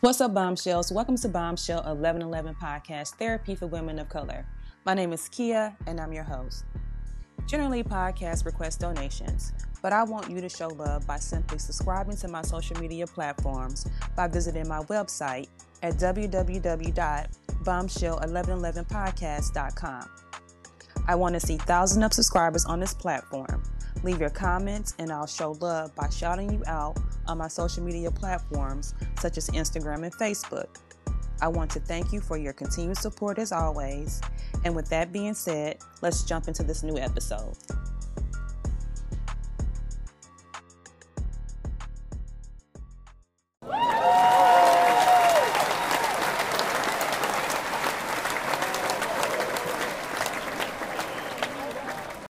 What's up, bombshells? Welcome to Bombshell 1111 Podcast Therapy for Women of Color. My name is Keya, and I'm your host. Generally, podcasts request donations, but I want you to show love by simply subscribing to my social media platforms by visiting my website at www.bombshell1111podcast.com. I want to see thousands of subscribers on this platform. Leave your comments, and I'll show love by shouting you out on my social media platforms such as Instagram and Facebook. I want to thank you for your continued support as always. And with that being said, let's jump into this new episode.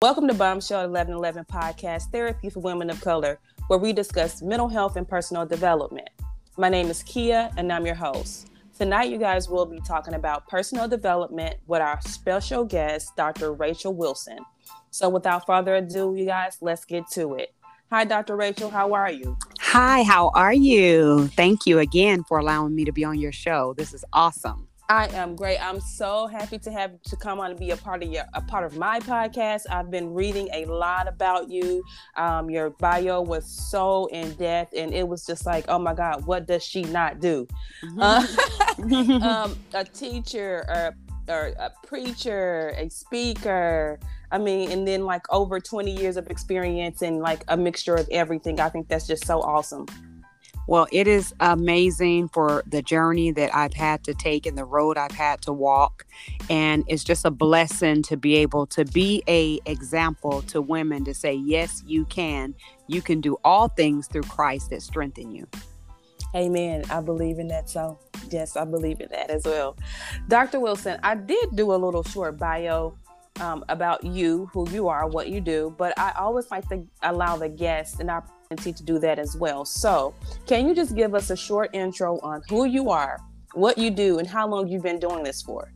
Welcome to Bombshell 1111 Podcast Therapy for Women of Color, where we discuss mental health and personal development. My name is Keya, and I'm your host. Tonight, you guys will be talking about personal development with our special guest, Dr. Rachel Wilson. So, without further ado, you guys, let's get to it. Hi, Dr. Rachel. How are you? Hi, how are you? Thank you again for allowing me to be on your show. This is awesome. I am great. I'm so happy to have to come on and be a part of your a part of my podcast. I've been reading a lot about you. Um, your bio was so in depth, and it was just like, oh my God, what does she not do? Mm-hmm. Uh, um, a teacher, or, or a preacher, a speaker. I mean, and then like over 20 years of experience and like a mixture of everything. I think that's just so awesome. Well, it is amazing for the journey that I've had to take and the road I've had to walk. And it's just a blessing to be able to be a example to women to say, yes, you can. You can do all things through Christ that strengthen you. Amen. I believe in that. So, yes, I believe in that as well. Dr. Wilson, I did do a little short bio um, about you, who you are, what you do, but I always like to allow the guests an opportunity to do that as well. So, can you just give us a short intro on who you are, what you do, and how long you've been doing this for?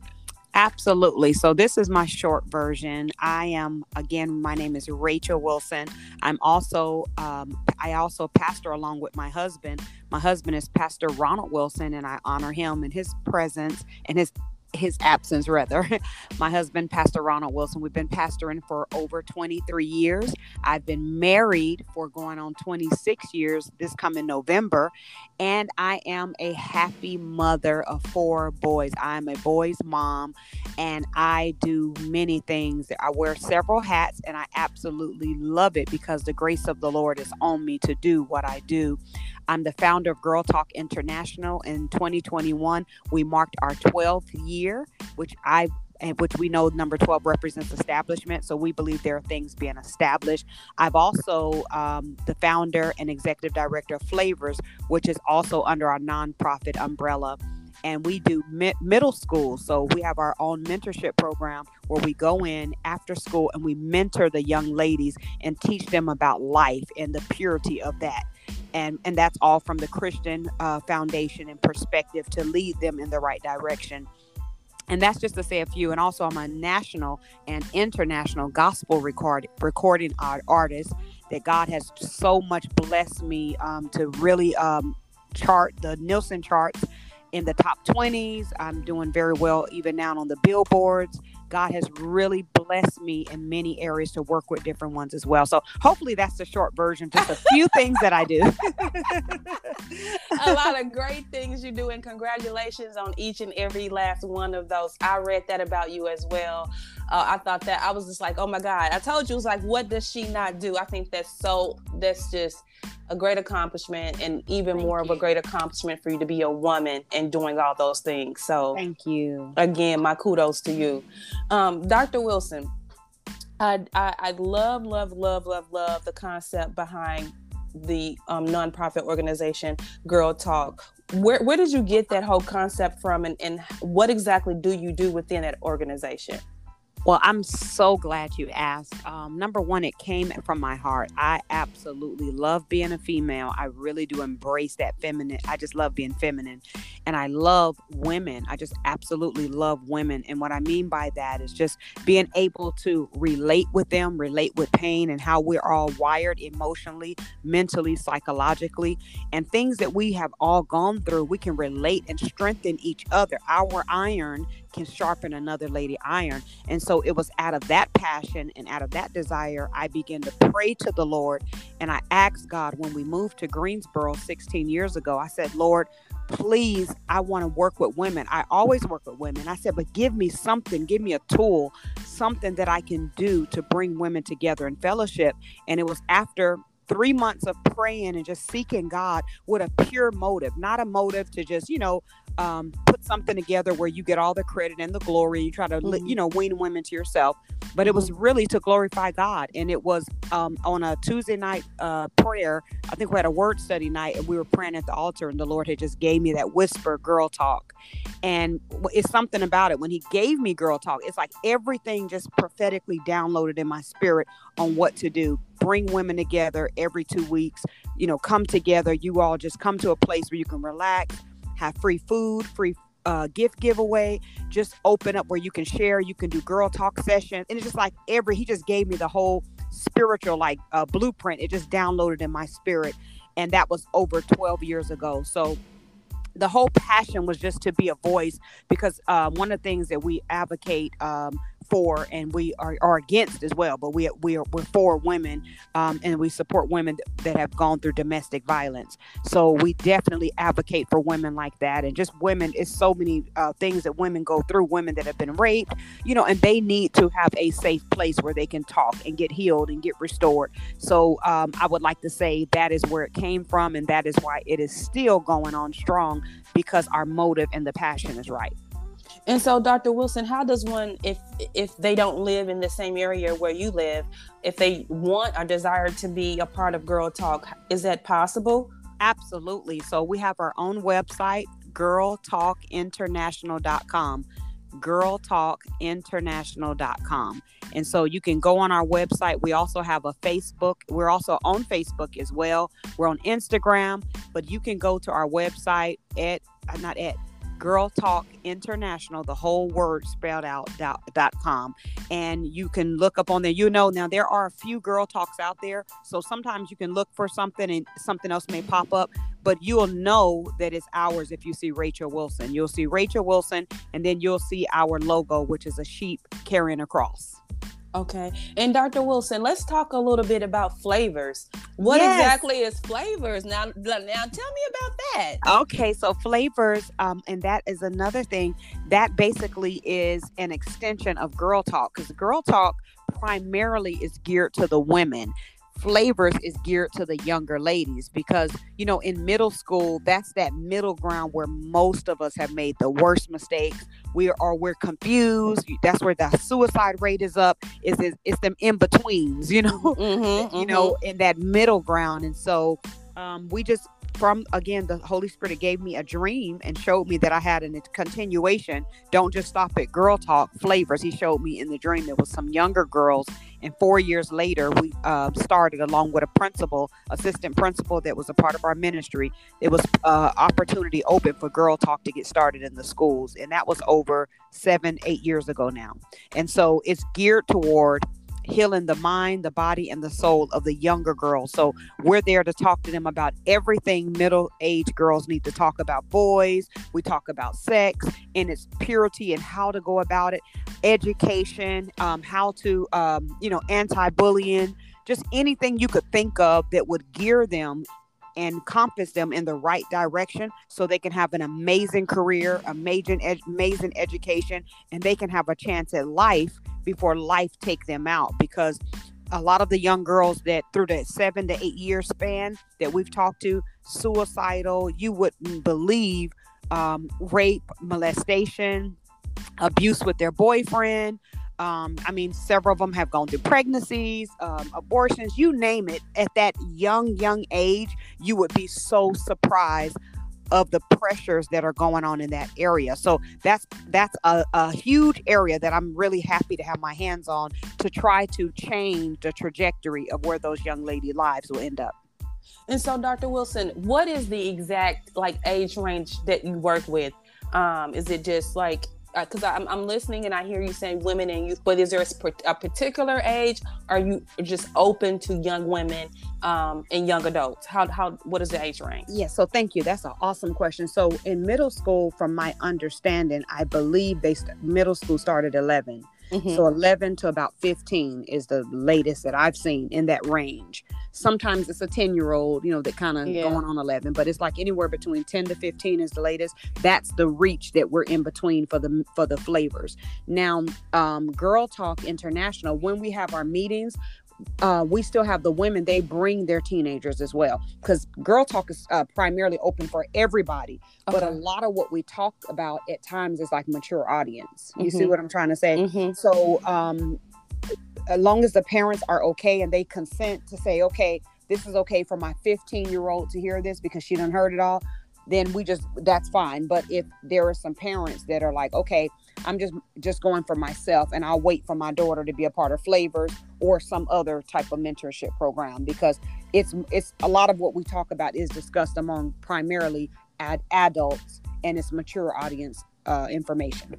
Absolutely. So this is my short version. I am again. My name is Rachel Wilson. I'm also um, I also pastor along with my husband. My husband is Pastor Ronald Wilson, and I honor him and his presence and his his absence rather. My husband pastor ronald wilson we've been pastoring for over 23 years. I've been married for going on 26 years this coming november and i am a happy mother of four boys. I'm a boy's mom and i do many things. I wear several hats and i absolutely love it because the grace of the lord is on me to do what i do. I'm the founder of Girl Talk International. In 2021, we marked our 12th year, which I which we know number 12 represents establishment. So we believe there are things being established. I've also um, the founder and executive director of Flavors, which is also under our nonprofit umbrella. And we do mi- middle school. So we have our own mentorship program where we go in after school and we mentor the young ladies and teach them about life and the purity of that and and that's all from the Christian uh, foundation and perspective to lead them in the right direction. And that's just to say a few. And also, I'm a national and international gospel record, recording art, artist that God has so much blessed me um, to really um, chart the Nielsen charts in the top 20s. I'm doing very well even now on the billboards. God has really blessed me in many areas to work with different ones as well. So hopefully that's the short version, just a few things that I do. a lot of great things you do, and congratulations on each and every last one of those. I read that about you as well. Uh, I thought that I was just like, oh my God. I told you, it was like, what does she not do? I think that's so, that's just a great accomplishment and even Thank more you. of a great accomplishment for you to be a woman and doing all those things. So, Thank you. Again, my kudos to you. Um, Dr. Wilson, I, I, I love, love, love, love, love the concept behind the um, nonprofit organization Girl Talk. Where, where did you get that whole concept from, and, and what exactly do you do within that organization? Well, I'm so glad you asked. Um, number one, it came from my heart. I absolutely love being a female. I really do embrace that feminine. I just love being feminine. And I love women. I just absolutely love women. And what I mean by that is just being able to relate with them, relate with pain and how we're all wired emotionally, mentally, psychologically, and things that we have all gone through. We can relate and strengthen each other. Our iron can sharpen another lady iron. And so it was out of that passion and out of that desire, I began to pray to the Lord. And I asked God when we moved to Greensboro 16 years ago, I said, Lord, please, I want to work with women. I always work with women. I said, but give me something, give me a tool, something that I can do to bring women together in fellowship. And it was after three months of praying and just seeking God with a pure motive, not a motive to just, you know, um, something together where you get all the credit and the glory. You try to, mm-hmm. you know, wean women to yourself. But it was mm-hmm. really to glorify God. And it was um, on a Tuesday night uh, prayer. I think we had a word study night and we were praying at the altar, and the Lord had just gave me that whisper girl talk. And it's something about it. When He gave me girl talk, it's like everything just prophetically downloaded in my spirit on what to do bring women together every two weeks you know come together you all just come to a place where you can relax have free food, free uh, gift giveaway. Just open up where you can share. You can do girl talk sessions, and it's just like every. He just gave me the whole spiritual like uh, blueprint. It just downloaded in my spirit, and that was over 12 years ago. So the whole passion was just to be a voice because uh, one of the things that we advocate um, for and we are, are against as well but we, we are we're for women um, and we support women that have gone through domestic violence. So we definitely advocate for women like that and just women it's so many uh, things that women go through women that have been raped you know and they need to have a safe place where they can talk and get healed and get restored. So um, i would like to say that is where it came from and that is why it is still going on strong because our motive and the passion is right and so, Dr. Wilson, how does one, if if they don't live in the same area where you live, if they want or desire to be a part of Girl Talk, is that possible? Absolutely. So we have our own website, girltalkinternational.com girltalkinternational.com. And so you can go on our website. We also have a Facebook. We're also on Facebook as well. We're on Instagram, but you can go to our website at not at Girl Talk International, the whole word spelled out dot, dot com. And you can look up on there. You know, now there are a few girl talks out there. So sometimes you can look for something and something else may pop up, but you'll know that it's ours if you see Rachel Wilson. You'll see Rachel Wilson, and then you'll see our logo, which is a sheep carrying a cross. Okay. And Dr. Wilson, let's talk a little bit about flavors. What yes. exactly is flavors? Now, now tell me about that. Okay, so flavors, um, and that is another thing that basically is an extension of Girl Talk because Girl Talk primarily is geared to the women flavors is geared to the younger ladies because you know in middle school that's that middle ground where most of us have made the worst mistakes. We are we're confused. That's where the suicide rate is up. Is is it's them in betweens you know mm-hmm, you know mm-hmm. in that middle ground. And so um, we just from again the holy spirit gave me a dream and showed me that i had a continuation. Don't just stop at girl talk flavors. He showed me in the dream there was some younger girls and four years later we uh, started along with a principal assistant principal that was a part of our ministry. It was uh, opportunity open for girl talk to get started in the schools and that was over seven eight years ago now. And so it's geared toward healing the mind, the body, and the soul of the younger girls. So we're there to talk to them about everything middle aged girls need to talk about boys. We talk about sex and its purity and how to go about it, education, um, how to, um, you know, anti bullying, just anything you could think of that would gear them and compass them in the right direction so they can have an amazing career, amazing, ed- amazing education, and they can have a chance at life before life take them out because a lot of the young girls that through the seven to eight year span that we've talked to suicidal you wouldn't believe um, rape molestation abuse with their boyfriend um, I mean, several of them have gone through pregnancies, um, abortions, you name it. At that young, young age, you would be so surprised of the pressures that are going on in that area. So that's that's a, a huge area that I'm really happy to have my hands on to try to change the trajectory of where those young lady lives will end up. And so, Dr. Wilson, what is the exact like age range that you work with? Um, is it just like because uh, I'm, I'm listening and I hear you saying women and youth, but is there a, a particular age? Are you just open to young women um, and young adults? How, how, what is the age range? Yeah, so thank you. That's an awesome question. So in middle school, from my understanding, I believe they st- middle school started 11. Mm-hmm. So 11 to about 15 is the latest that I've seen in that range. Sometimes it's a 10 year old, you know, that kind of yeah. going on 11, but it's like anywhere between 10 to 15 is the latest. That's the reach that we're in between for the for the flavors. Now, um, Girl Talk International, when we have our meetings, uh, we still have the women they bring their teenagers as well because girl talk is uh, primarily open for everybody okay. but a lot of what we talk about at times is like mature audience you mm-hmm. see what i'm trying to say mm-hmm. so um, as long as the parents are okay and they consent to say okay this is okay for my 15 year old to hear this because she didn't heard it all then we just that's fine but if there are some parents that are like okay i'm just just going for myself and i'll wait for my daughter to be a part of flavors or some other type of mentorship program because it's it's a lot of what we talk about is discussed among primarily ad adults and it's mature audience uh, information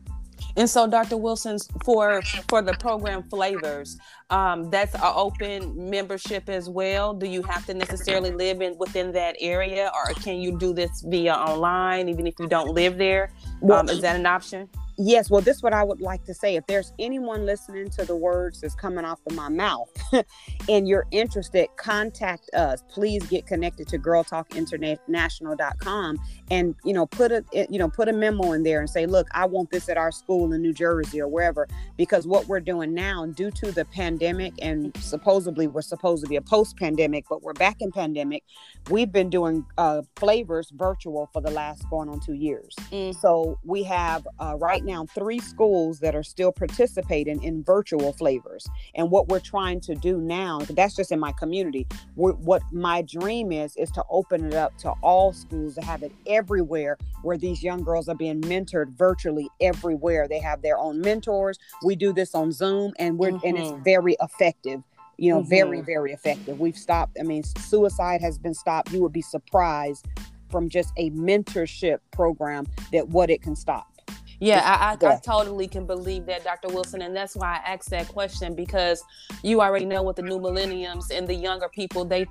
and so, Dr. Wilson's for for the program flavors, um, that's an open membership as well. Do you have to necessarily live in within that area, or can you do this via online, even if you don't live there? Um, is that an option? Yes, well, this is what I would like to say. If there's anyone listening to the words that's coming off of my mouth and you're interested, contact us. Please get connected to girltalkinternational.com and you know put a you know put a memo in there and say, look, I want this at our school in New Jersey or wherever. Because what we're doing now, due to the pandemic, and supposedly we're supposed to be a post-pandemic, but we're back in pandemic. We've been doing uh, flavors virtual for the last going on two years. Mm. So we have uh, right now three schools that are still participating in virtual flavors. And what we're trying to do now, that's just in my community. What my dream is, is to open it up to all schools to have it everywhere where these young girls are being mentored virtually everywhere. They have their own mentors. We do this on Zoom and we're, mm-hmm. and it's mm-hmm. Very effective you know, mm-hmm. very, very effective. We've stopped, I mean, suicide has been stopped. You would be surprised from just a mentorship program that what it can stop. Yeah, I, I, I, totally can believe that, Dr. Wilson. And that's why I asked that question because you already know what the new millenniums and the younger people, they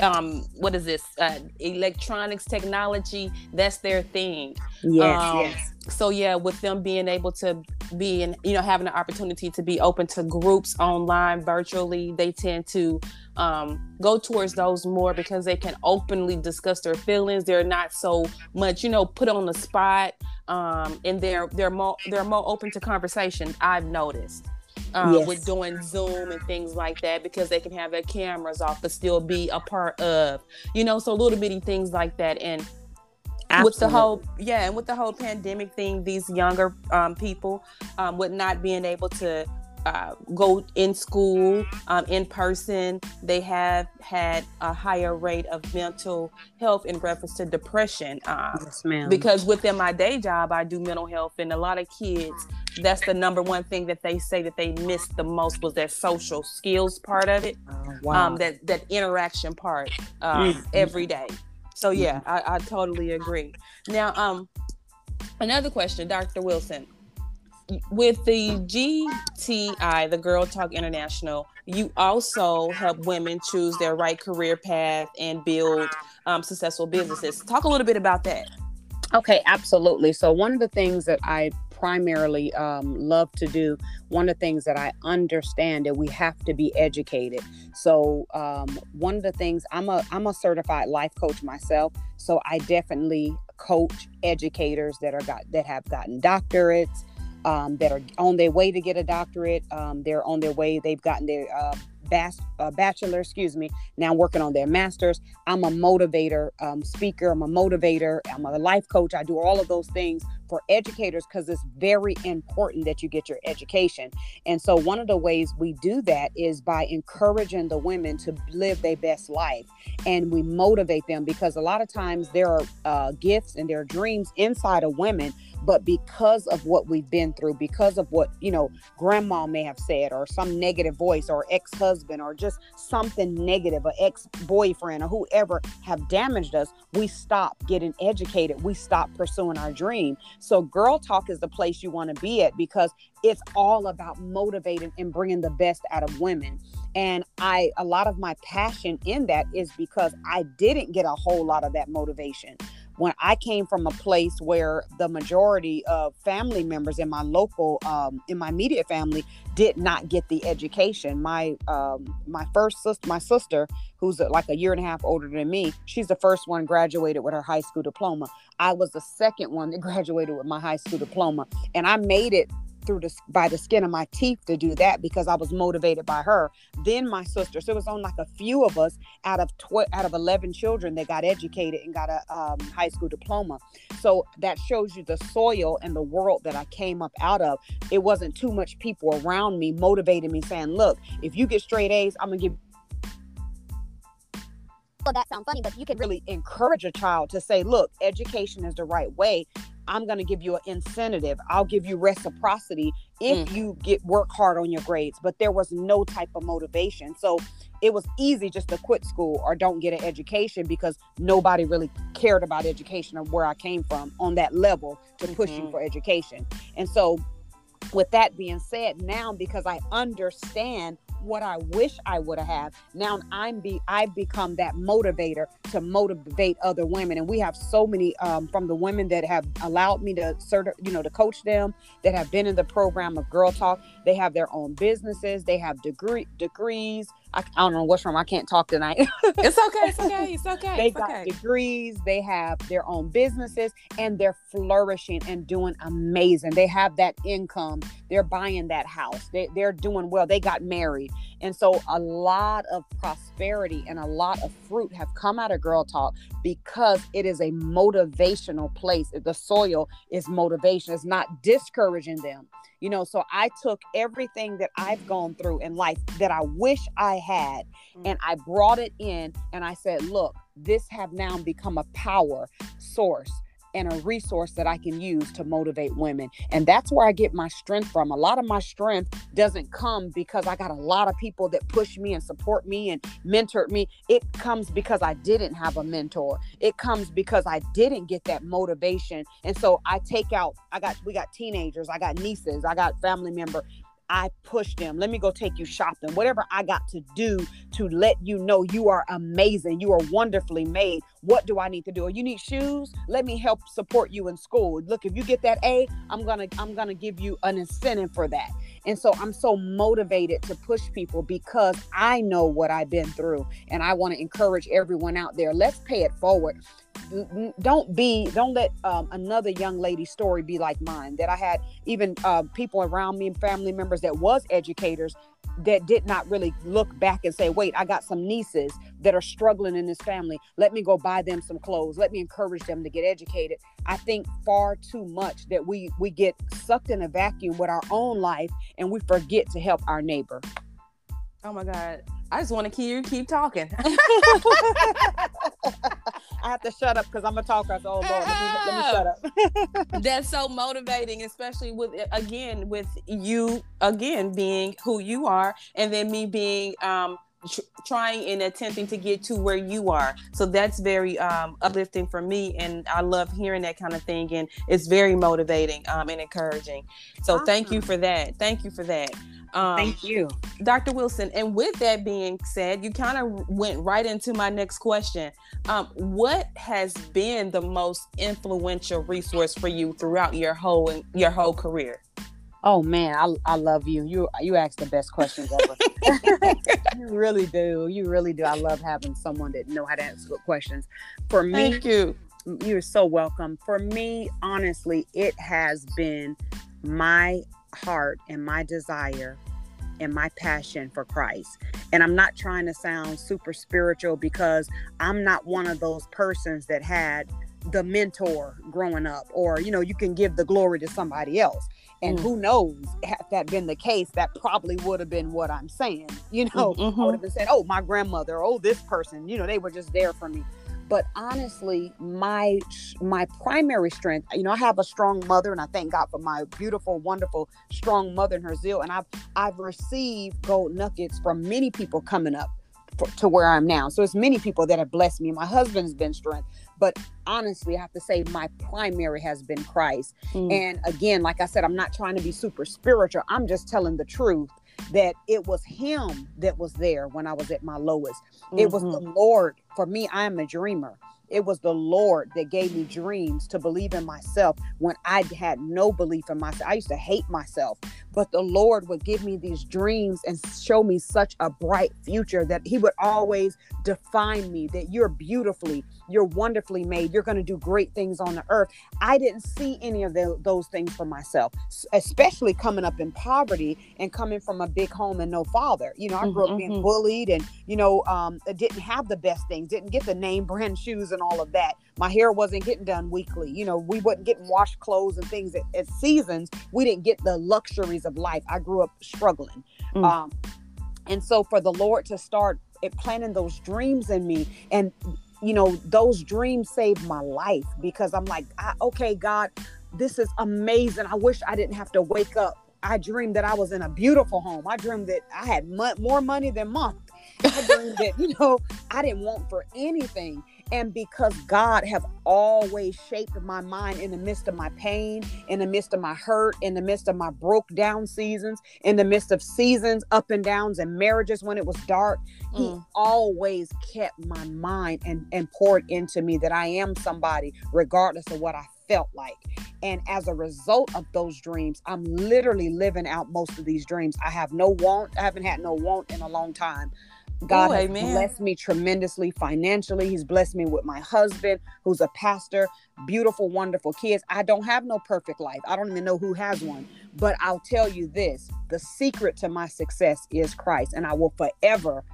um what is this uh electronics technology that's their thing yes, um, yes so yeah with them being able to be and you know having the opportunity to be open to groups online virtually they tend to um, go towards those more because they can openly discuss their feelings they're not so much you know put on the spot um, and they're they're more they're more open to conversation i've noticed um, yes. with doing Zoom and things like that because they can have their cameras off but still be a part of, you know, so little bitty things like that. And Absolutely. with the whole, yeah, and with the whole pandemic thing, these younger um, people um, with not being able to uh, go in school um, in person, they have had a higher rate of mental health in reference to depression. Um, yes, ma'am. Because within my day job, I do mental health, and a lot of kids, that's the number one thing that they say that they missed the most was that social skills part of it. Oh, wow. Um, that that interaction part um, mm-hmm. every day. So yeah, mm-hmm. I, I totally agree. Now, um, another question, Dr. Wilson with the GTI, the Girl Talk International, you also help women choose their right career path and build um, successful businesses. Talk a little bit about that. Okay, absolutely. So, one of the things that I primarily um, love to do, one of the things that I understand that we have to be educated. So, um, one of the things I'm a I'm a certified life coach myself, so I definitely coach educators that are got that have gotten doctorates um, that are on their way to get a doctorate. Um, they're on their way, they've gotten their uh, bas- uh, bachelor, excuse me, now working on their master's. I'm a motivator um, speaker, I'm a motivator, I'm a life coach. I do all of those things for educators because it's very important that you get your education. And so, one of the ways we do that is by encouraging the women to live their best life and we motivate them because a lot of times there are uh, gifts and there are dreams inside of women but because of what we've been through because of what you know grandma may have said or some negative voice or ex-husband or just something negative or ex-boyfriend or whoever have damaged us we stop getting educated we stop pursuing our dream so girl talk is the place you want to be at because it's all about motivating and bringing the best out of women. And i a lot of my passion in that is because i didn't get a whole lot of that motivation when I came from a place where the majority of family members in my local, um, in my immediate family, did not get the education. My um, my first sister, my sister, who's like a year and a half older than me, she's the first one graduated with her high school diploma. I was the second one that graduated with my high school diploma, and I made it through the by the skin of my teeth to do that because I was motivated by her. Then my sister. So it was on like a few of us out of tw- out of eleven children that got educated and got a um, high school diploma. So that shows you the soil and the world that I came up out of. It wasn't too much people around me motivating me, saying, "Look, if you get straight A's, I'm gonna give." Well, that sounds funny, but you can really encourage a child to say, look, education is the right way. I'm going to give you an incentive. I'll give you reciprocity if mm. you get work hard on your grades. But there was no type of motivation. So it was easy just to quit school or don't get an education because nobody really cared about education or where I came from on that level to push mm-hmm. you for education. And so with that being said, now because I understand what I wish I would have. Now I'm be I've become that motivator to motivate other women, and we have so many um, from the women that have allowed me to sort you know to coach them that have been in the program of Girl Talk. They have their own businesses. They have degree degrees. I, I don't know what's wrong. I can't talk tonight. it's okay. It's okay. It's okay. They it's got okay. degrees. They have their own businesses, and they're flourishing and doing amazing. They have that income. They're buying that house. They, they're doing well. They got married, and so a lot of prosperity and a lot of fruit have come out of Girl Talk because it is a motivational place. The soil is motivation. It's not discouraging them you know so i took everything that i've gone through in life that i wish i had mm-hmm. and i brought it in and i said look this have now become a power source and a resource that I can use to motivate women. And that's where I get my strength from. A lot of my strength doesn't come because I got a lot of people that push me and support me and mentor me. It comes because I didn't have a mentor. It comes because I didn't get that motivation. And so I take out, I got, we got teenagers, I got nieces, I got family member I push them. Let me go take you shopping. Whatever I got to do to let you know you are amazing. You are wonderfully made. What do I need to do? Oh, you need shoes? Let me help support you in school. Look, if you get that A, I'm going to I'm going to give you an incentive for that. And so I'm so motivated to push people because I know what I've been through and I want to encourage everyone out there. Let's pay it forward don't be don't let um, another young lady's story be like mine that i had even uh, people around me and family members that was educators that did not really look back and say wait i got some nieces that are struggling in this family. Let me go buy them some clothes. Let me encourage them to get educated. I think far too much that we we get sucked in a vacuum with our own life and we forget to help our neighbor. Oh my god. I just want to keep you keep talking. I have to shut up because I'm a talker. So, oh Lord, let me, let me shut up. That's so motivating, especially with again with you again being who you are, and then me being um, tr- trying and attempting to get to where you are. So that's very um, uplifting for me, and I love hearing that kind of thing, and it's very motivating um, and encouraging. So awesome. thank you for that. Thank you for that. Um, Thank you, Dr. Wilson. And with that being said, you kind of went right into my next question. Um, what has been the most influential resource for you throughout your whole your whole career? Oh man, I, I love you. You you ask the best questions ever. you really do. You really do. I love having someone that know how to answer good questions. For me, thank you. You're so welcome. For me, honestly, it has been my heart and my desire and my passion for Christ. And I'm not trying to sound super spiritual because I'm not one of those persons that had the mentor growing up or you know you can give the glory to somebody else and mm. who knows had that been the case that probably would have been what i'm saying you know mm-hmm. i would have been said oh my grandmother oh this person you know they were just there for me but honestly my my primary strength you know i have a strong mother and i thank god for my beautiful wonderful strong mother and her zeal and i've i've received gold nuggets from many people coming up for, to where i'm now so it's many people that have blessed me my husband's been strength but honestly, I have to say my primary has been Christ. Mm. And again, like I said, I'm not trying to be super spiritual. I'm just telling the truth that it was him that was there when I was at my lowest. Mm-hmm. It was the mm-hmm. Lord. For me, I am a dreamer. It was the Lord that gave me dreams to believe in myself when I had no belief in myself. I used to hate myself, but the Lord would give me these dreams and show me such a bright future that He would always define me that you're beautifully, you're wonderfully made, you're going to do great things on the earth. I didn't see any of the, those things for myself, especially coming up in poverty and coming from a big home and no father. You know, I grew mm-hmm. up being mm-hmm. bullied and, you know, um, didn't have the best things, didn't get the name brand shoes and all of that. My hair wasn't getting done weekly. You know, we wasn't getting washed clothes and things at, at seasons. We didn't get the luxuries of life. I grew up struggling. Mm. Um, and so for the Lord to start planting those dreams in me and you know those dreams saved my life because i'm like I, okay god this is amazing i wish i didn't have to wake up i dreamed that i was in a beautiful home i dreamed that i had mo- more money than month i dreamed that you know i didn't want for anything and because God have always shaped my mind in the midst of my pain, in the midst of my hurt, in the midst of my broke down seasons, in the midst of seasons up and downs and marriages when it was dark, mm. he always kept my mind and and poured into me that I am somebody regardless of what I felt like. And as a result of those dreams, I'm literally living out most of these dreams. I have no want, I haven't had no want in a long time. God Ooh, has amen. blessed me tremendously financially. He's blessed me with my husband, who's a pastor, beautiful, wonderful kids. I don't have no perfect life. I don't even know who has one. But I'll tell you this the secret to my success is Christ. And I will forever,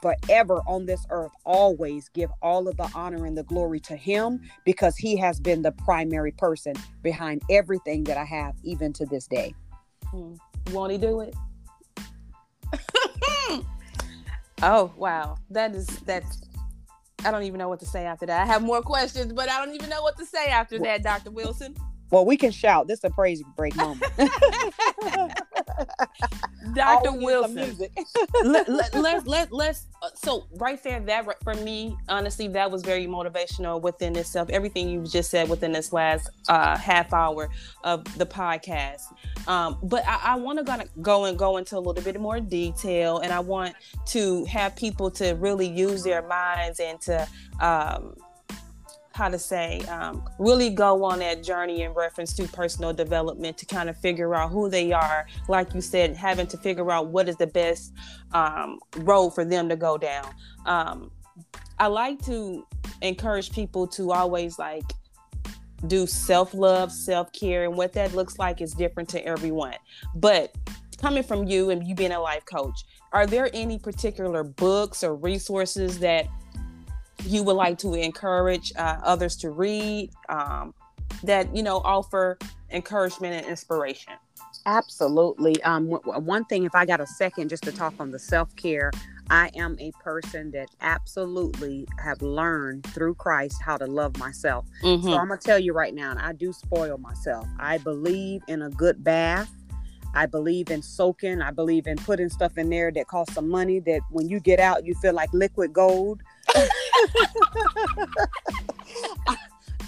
forever on this earth, always give all of the honor and the glory to Him because He has been the primary person behind everything that I have, even to this day. Hmm. Won't He do it? Oh wow, that is that's. I don't even know what to say after that. I have more questions, but I don't even know what to say after that, Dr. Wilson. Well, we can shout. This is a praise break moment. Dr. Wilson. let, let, let, let, let's, uh, so right there, that for me, honestly, that was very motivational within itself. Everything you just said within this last uh, half hour of the podcast. Um, but I, I want to go and go into a little bit more detail, and I want to have people to really use their minds and to, um, how to say um, really go on that journey in reference to personal development to kind of figure out who they are. Like you said having to figure out what is the best um, road for them to go down. Um, i like to encourage people to always like do self-love self-care and what that looks like is different to everyone. But coming from you and you being a life coach are there any particular books or resources that you would like to encourage uh, others to read um, that you know offer encouragement and inspiration absolutely um, w- one thing if i got a second just to talk on the self-care i am a person that absolutely have learned through christ how to love myself mm-hmm. so i'm gonna tell you right now i do spoil myself i believe in a good bath I believe in soaking. I believe in putting stuff in there that costs some money that when you get out, you feel like liquid gold.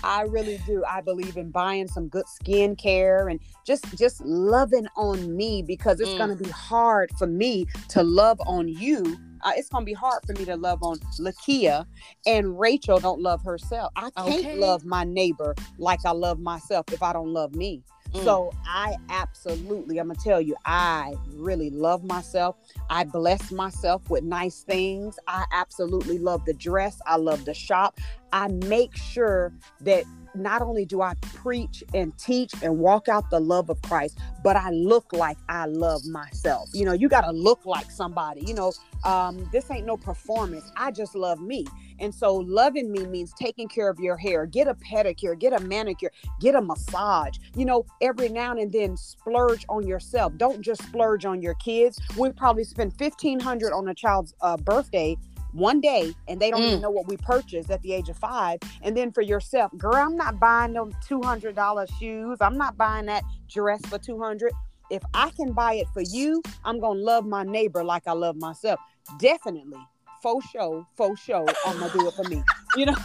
I, really do. I believe in buying some good skincare and just just loving on me because it's mm. gonna be hard for me to love on you. Uh, it's gonna be hard for me to love on Lakia and Rachel don't love herself. I can't okay. love my neighbor like I love myself if I don't love me. Mm. So I absolutely, I'm gonna tell you, I really love myself. I bless myself with nice things. I absolutely love the dress. I love the shop. I make sure that not only do I preach and teach and walk out the love of Christ, but I look like I love myself. You know, you got to look like somebody. You know, um, this ain't no performance. I just love me. And so loving me means taking care of your hair, get a pedicure, get a manicure, get a massage. You know, every now and then splurge on yourself. Don't just splurge on your kids. We probably spend 1500 on a child's uh, birthday one day and they don't mm. even know what we purchased at the age of five. And then for yourself, girl, I'm not buying them $200 shoes. I'm not buying that dress for 200 If I can buy it for you, I'm going to love my neighbor like I love myself. Definitely faux show, faux show, I'm gonna do it for me. You know.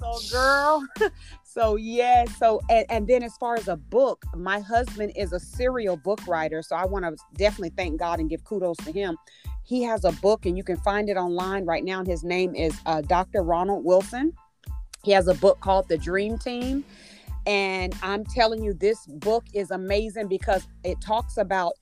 so girl. So yeah, so and, and then as far as a book, my husband is a serial book writer. So I want to definitely thank God and give kudos to him. He has a book and you can find it online right now. His name is uh, Dr. Ronald Wilson. He has a book called The Dream Team. And I'm telling you, this book is amazing because it talks about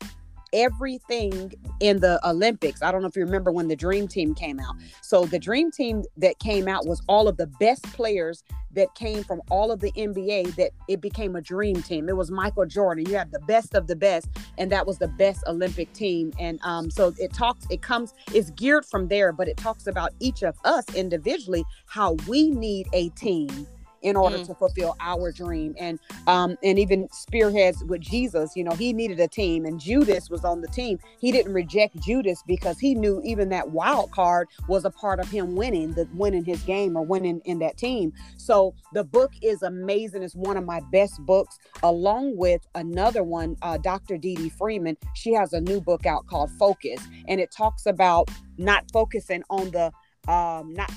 everything in the Olympics. I don't know if you remember when the Dream Team came out. So the Dream Team that came out was all of the best players that came from all of the NBA that it became a dream team. It was Michael Jordan. You have the best of the best, and that was the best Olympic team. And um, so it talks, it comes, it's geared from there, but it talks about each of us individually, how we need a team in order mm. to fulfill our dream. And um and even spearheads with jesus you know he needed a team and judas was on the team. He didn't reject judas because he knew even that wild card was a part of him winning the winning his game or winning in that team. So the book is amazing. It's one of my best books along with another one uh, dr dee dee freeman. She has a new book out called focus and it talks about not focusing on the um not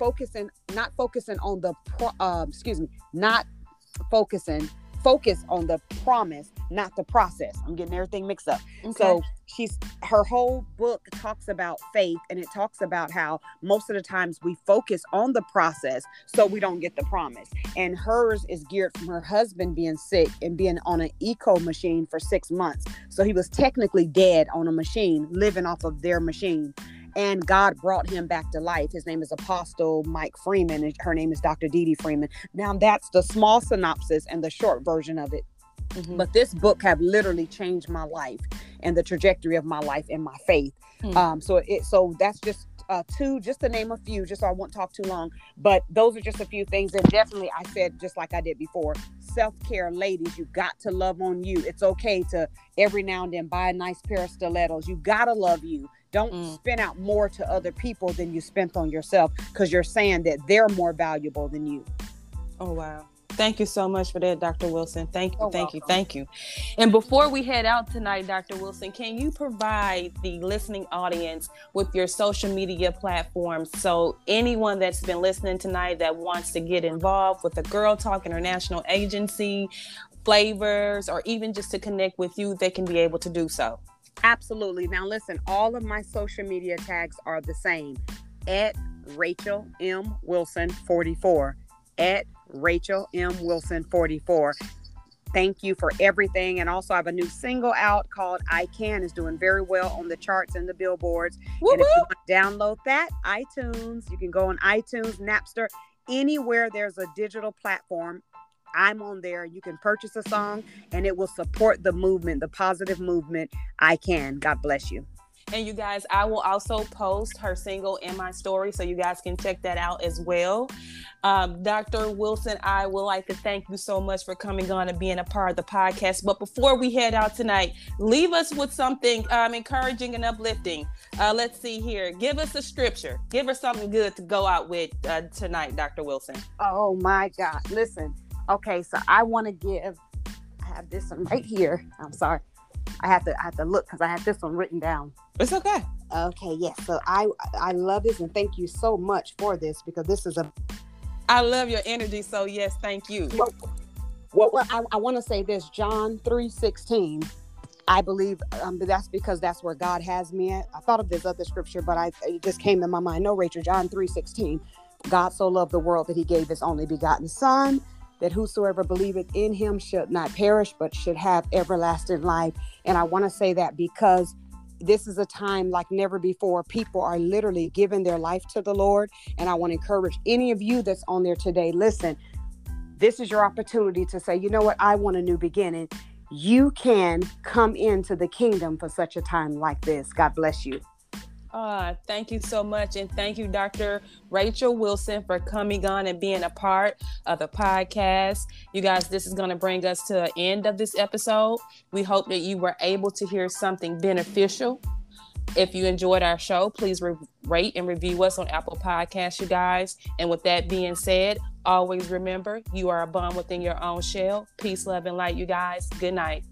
focusing, not focusing on the, pro, uh, excuse me, not focusing, focus on the promise, not the process. I'm getting everything mixed up. Okay. So she's her whole book talks about faith and it talks about how most of the times we focus on the process so we don't get the promise. And hers is geared from her husband being sick and being on an ECMO machine for six months. So he was technically dead on a machine, living off of their machine and God brought him back to life. His name is Apostle Mike Freeman, and her name is Dr. Dee Dee Freeman. Now, that's the small synopsis and the short version of it. Mm-hmm. But this book have literally changed my life and the trajectory of my life and my faith. Mm-hmm. Um, so it so that's just uh, two, just to name a few, just so I won't talk too long. But those are just a few things. And definitely, I said, just like I did before, self care, ladies, you got to love on you. It's okay to every now and then buy a nice pair of stilettos. You got to love you. Don't mm. spend out more to other people than you spent on yourself because you're saying that they're more valuable than you. Oh, wow. Thank you so much for that, Dr. Wilson. Thank you, You're thank welcome. you, thank you. And before we head out tonight, Dr. Wilson, can you provide the listening audience with your social media platforms so anyone that's been listening tonight that wants to get involved with the Girl Talk International Agency, flavors, or even just to connect with you, they can be able to do so? Absolutely. Now, listen, all of my social media tags are the same at Rachel M. Wilson 44. At Rachel M. Wilson 44. Thank you for everything. And also, I have a new single out called I Can, is doing very well on the charts and the billboards. Woo-hoo! And if you want to download that, iTunes, you can go on iTunes, Napster, anywhere there's a digital platform. I'm on there. You can purchase a song and it will support the movement, the positive movement. I can. God bless you. And you guys, I will also post her single in my story so you guys can check that out as well. Um, Dr. Wilson, I would like to thank you so much for coming on and being a part of the podcast. But before we head out tonight, leave us with something um, encouraging and uplifting. Uh, let's see here. Give us a scripture. Give us something good to go out with uh, tonight, Dr. Wilson. Oh my God. Listen Okay, so I want to give. I have this one right here. I'm sorry. I have to I have to look because I have this one written down. It's okay. Okay, yes. So I I love this and thank you so much for this because this is a. I love your energy. So yes, thank you. Well, well, well I, I want to say this. John three sixteen. I believe um, that's because that's where God has me at. I thought of this other scripture, but I it just came in my mind. No, Rachel, John three sixteen. God so loved the world that He gave His only begotten Son that whosoever believeth in him should not perish, but should have everlasting life. And I want to say that because this is a time like never before. People are literally giving their life to the Lord. And I want to encourage any of you that's on there today listen, this is your opportunity to say, you know what, I want a new beginning. You can come into the kingdom for such a time like this. God bless you. Uh, thank you so much. And thank you, Dr. Rachel Wilson, for coming on and being a part of the podcast. You guys, this is going to bring us to the end of this episode. We hope that you were able to hear something beneficial. If you enjoyed our show, please re- rate and review us on Apple Podcasts, you guys. And with that being said, always remember you are a bomb within your own shell. Peace, love, and light, you guys. Good night.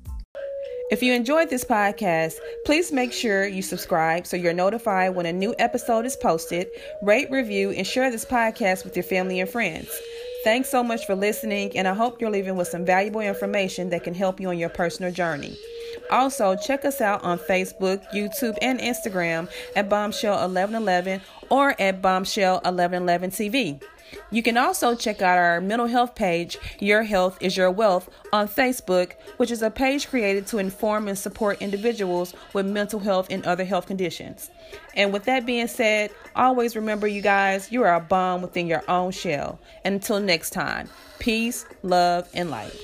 If you enjoyed this podcast, please make sure you subscribe so you're notified when a new episode is posted. Rate, review, and share this podcast with your family and friends. Thanks so much for listening, and I hope you're leaving with some valuable information that can help you on your personal journey. Also, check us out on Facebook, YouTube, and Instagram at Bombshell 1111 or at Bombshell 1111 TV. You can also check out our mental health page, Your Health is Your Wealth, on Facebook, which is a page created to inform and support individuals with mental health and other health conditions. And with that being said, always remember, you guys, you are a bomb within your own shell. And until next time, peace, love, and light.